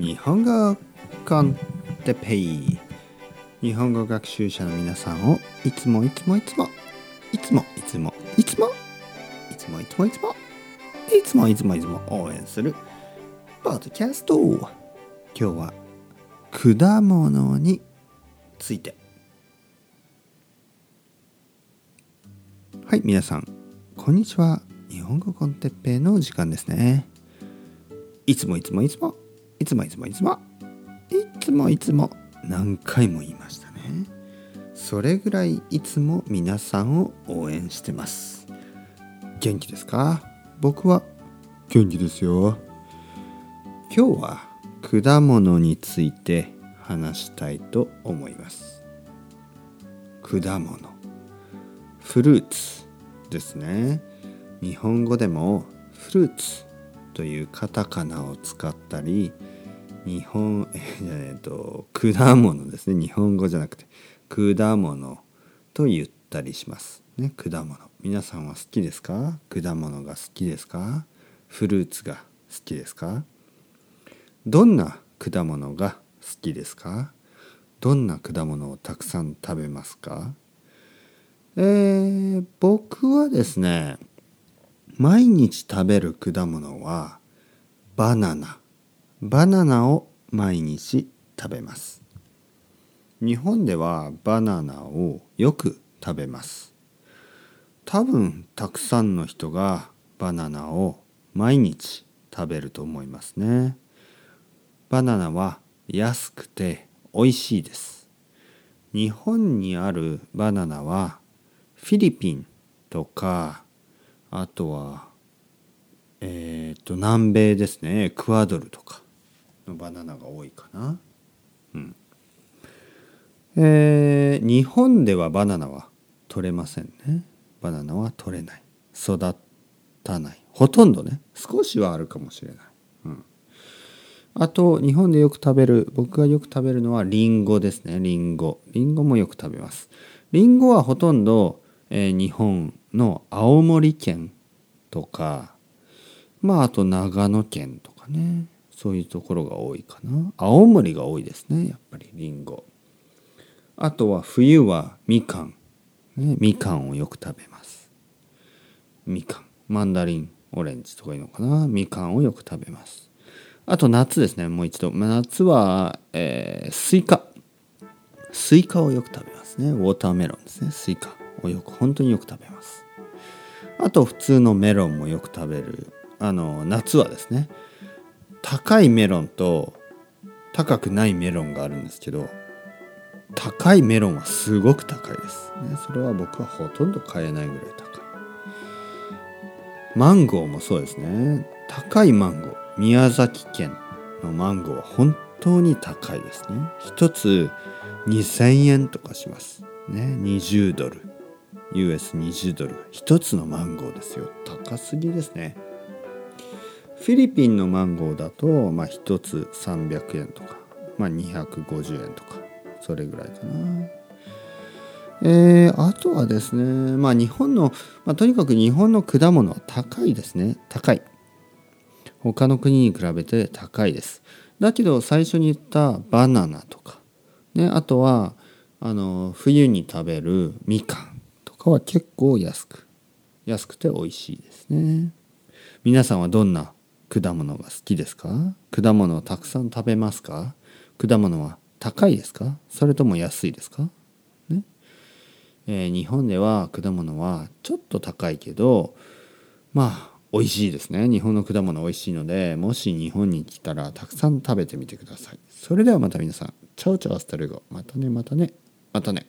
日本語コンテペイ。日本語学習者の皆さんをいつもいつもいつもいつもいつもいつもいつもいつもいつもいつもいつもいつも応援するポッドキャスト。今日は果物について。はい皆さんこんにちは。日本語コンテッペイの時間ですね。いつもいつもいつもいつもいつもいつもいつもいつも何回も言いましたね。それぐらいいつも皆さんを応援してます。元気ですか？僕は元気ですよ。今日は果物について話したいと思います。果物。フルーツですね。日本語でもフルーツというカタカナを使ったり日本 えっと果物ですね。日本語じゃなくて果物と言ったりしますね。果物。皆さんは好きですか？果物が好きですか？フルーツが好きですか？どんな果物が好きですか？どんな果物をたくさん食べますか？えー、僕はですね毎日食べる果物はバナナ。バナナを毎日食べます。日本ではバナナをよく食べます。多分たくさんの人がバナナを毎日食べると思いますね。バナナは安くて美味しいです。日本にあるバナナはフィリピンとかあとはえっ、ー、と南米ですね。エクアドルとか。のバナナが多いかな。うん。えー、日本ではバナナは取れませんね。バナナは取れない。育たない。ほとんどね。少しはあるかもしれない、うん、あと日本でよく食べる僕がよく食べるのはリンゴですね。リンゴ。リンゴもよく食べます。リンゴはほとんど、えー、日本の青森県とかまああと長野県とかね。そういうところが多いかな。青森が多いですねやっぱり。りんごあとは冬はみかん、ね、みかんをよく食べます。みかん。マンダリンオレンジとかいうのかな。みかんをよく食べます。あと夏ですねもう一度。夏は、えー、スイカ。スイカをよく食べますね。 watermelon ですね。スイカをよく本当によく食べます。あと普通のメロンもよく食べる。あの夏はですね高いメロンと高くないメロンがあるんですけど高いメロンはすごく高いです、ね、それは僕はほとんど買えないぐらい高い。マンゴーもそうですね。高いマンゴー宮崎県のマンゴーは本当に高いですね。一つ2000円とかします。ね20ドル。US20 ドル。一つのマンゴーですよ。高すぎですね。フィリピンのマンゴーだと、まあ、1つ300円とか、まあ、250円とかそれぐらいかな。えー、あとはですね、まあ、日本の、まあ、とにかく日本の果物は高いですね。高い。他の国に比べて高いです。だけど最初に言ったバナナとか、ね、あとはあの冬に食べるみかんとかは結構安く安くて美味しいですね。皆さんはどんな果物が好きですか？果物をたくさん食べますか？果物は高いですか？それとも安いですか、ね。えー、日本では果物はちょっと高いけどまあ美味しいですね。日本の果物美味しいのでもし日本に来たらたくさん食べてみてください。それではまた皆さんチャオチャオスタルゴ。またねまたね。またね。